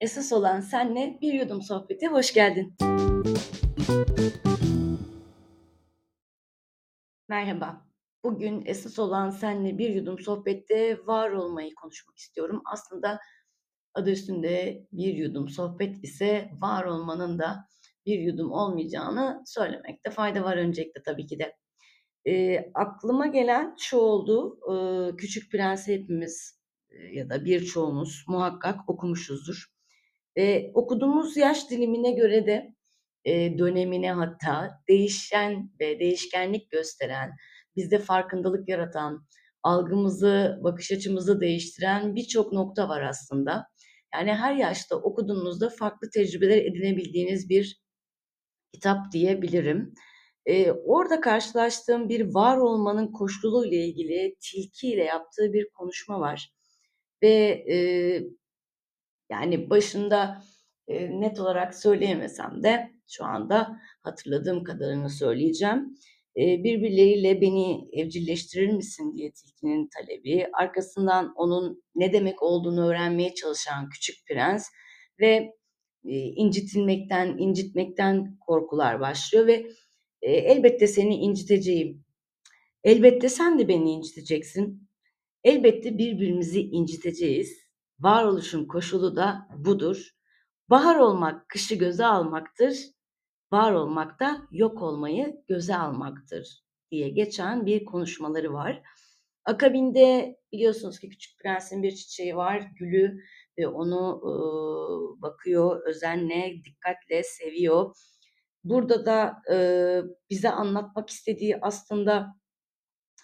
Esas olan senle bir yudum sohbete hoş geldin. Merhaba. Bugün esas olan senle bir yudum sohbette var olmayı konuşmak istiyorum. Aslında adı üstünde bir yudum sohbet ise var olmanın da bir yudum olmayacağını söylemekte fayda var öncelikle tabii ki de. Eee, aklıma gelen şu oldu, ııı, Küçük Prens'i hepimiz, eee, ya da birçoğumuz muhakkak okumuşuzdur. Eee, okuduğumuz yaş dilimine göre de, eee, dönemine hatta değişen ve değişkenlik gösteren, bizde farkındalık yaratan, algımızı, bakış açımızı değiştiren birçok nokta var aslında. Yani her yaşta okuduğunuzda farklı tecrübeler edinebildiğiniz bir kitap diyebilirim. Eee, orada karşılaştığım bir var olmanın koşuluyla ilgili Tilki ile yaptığı bir konuşma var ve, eee, yani başında, eee, net olarak söyleyemesem de şu anda hatırladığım kadarını söyleyeceğim. Eee, birbirleriyle "Beni evcilleştirir misin?" diye tilkinin talebi, arkasından onun ne demek olduğunu öğrenmeye çalışan küçük prens ve, eee, incitilmekten, incitmekten korkular başlıyor ve, eee, "Elbette seni inciteceğim. Elbette sen de beni inciteceksin. Elbette birbirimizi inciteceğiz. Varoluşun koşulu da budur. Bahar olmak kışı göze almaktır. Var olmak da yok olmayı göze almaktır." diye geçen bir konuşmaları var. Akabinde biliyorsunuz ki Küçük Prens'in bir çiçeği var, gülü ve onu, ııı, bakıyor, özenle, dikkatle seviyor. Burada da, ııı, bize anlatmak istediği aslında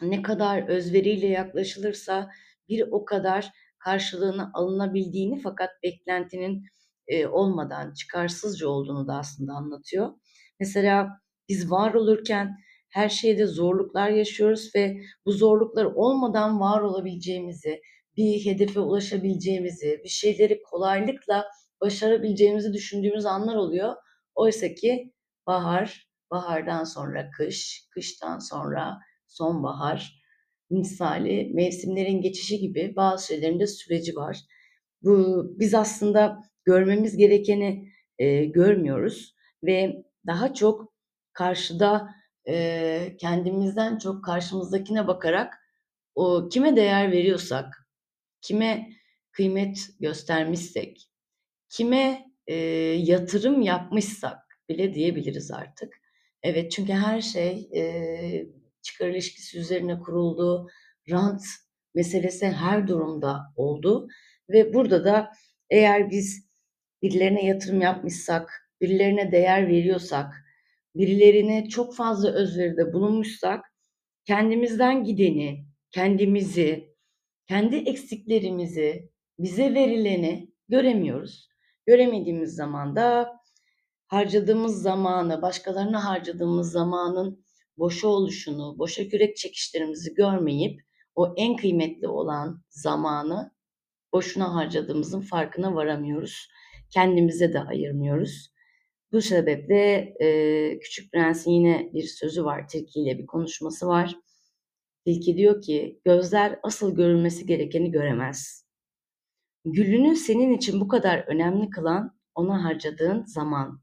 ne kadar özveriyle yaklaşılırsa bir o kadar karşılığını alınabildiğini fakat beklentinin, eee, olmadan çıkarsızca olduğunu da aslında anlatıyor. Mesela biz var olurken her şeyde zorluklar yaşıyoruz ve bu zorluklar olmadan var olabileceğimizi, bir hedefe ulaşabileceğimizi, bir şeyleri kolaylıkla başarabileceğimizi düşündüğümüz anlar oluyor. Oysaki bahar, bahardan sonra kış, kıştan sonra sonbahar misali mevsimlerin geçişi gibi bazı şeylerin de süreci var. Bu biz aslında görmemiz gerekeni, eee, görmüyoruz ve daha çok karşıda, eee, kendimizden çok karşımızdakine bakarak o kime değer veriyorsak, kime kıymet göstermişsek, kime, eee, yatırım yapmışsak bile diyebiliriz artık. Evet, çünkü her şey, eee, çıkar ilişkisi üzerine kuruldu. Rant meselesi her durumda oldu ve burada da eğer biz birilerine yatırım yapmışsak, birilerine değer veriyorsak, birilerine çok fazla özveride bulunmuşsak kendimizden gideni, kendimizi, kendi eksiklerimizi, bize verileni göremiyoruz. Göremediğimiz zaman da harcadığımız zamanı, başkalarına harcadığımız zamanın boşa oluşunu, boşa kürek çekişlerimizi görmeyip o en kıymetli olan zamanı boşuna harcadığımızın farkına varamıyoruz. Kendimize de ayırmıyoruz. Bu sebeple, eee, Küçük Prens'in yine bir sözü var, Tilki ile bir konuşması var. Tilki diyor ki, "Gözler asıl görülmesi gerekeni göremez. Gülünü senin için bu kadar önemli kılan ona harcadığın zaman.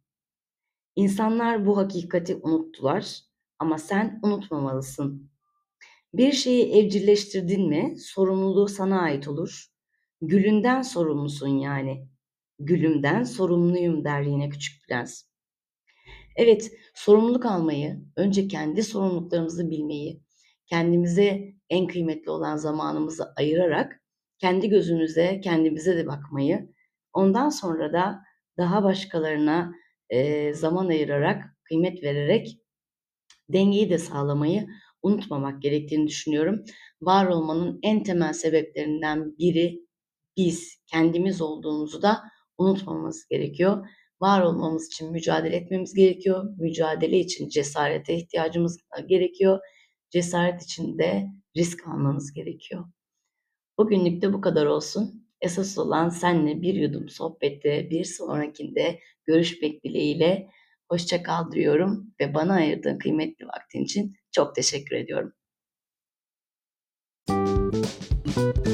İnsanlar bu hakikati unuttular ama sen unutmamalısın. Bir şeyi evcilleştirdin mi sorumluluğu sana ait olur. Gülünden sorumlusun yani. Gülümden sorumluyum." der yine Küçük Prens. Evet, sorumluluk almayı, önce kendi sorumluluklarımızı bilmeyi, kendimize en kıymetli olan zamanımızı ayırarak kendi gözümüze, kendimize de bakmayı, ondan sonra da daha başkalarına, eee, zaman ayırarak, kıymet vererek dengeyi de sağlamayı unutmamak gerektiğini düşünüyorum. Var olmanın en temel sebeplerinden biri biz, kendimiz olduğumuzu da unutmamamız gerekiyor. Var olmamız için mücadele etmemiz gerekiyor. Mücadele için cesarete ihtiyacımız gerekiyor. Cesaret için de risk almamız gerekiyor. Bugünlük de bu kadar olsun. Esas olan senle bir yudum sohbette, bir sonrakinde görüşmek dileğiyle hoşça kal diyorum ve bana ayırdığın kıymetli vaktin için çok teşekkür ediyorum. Müzik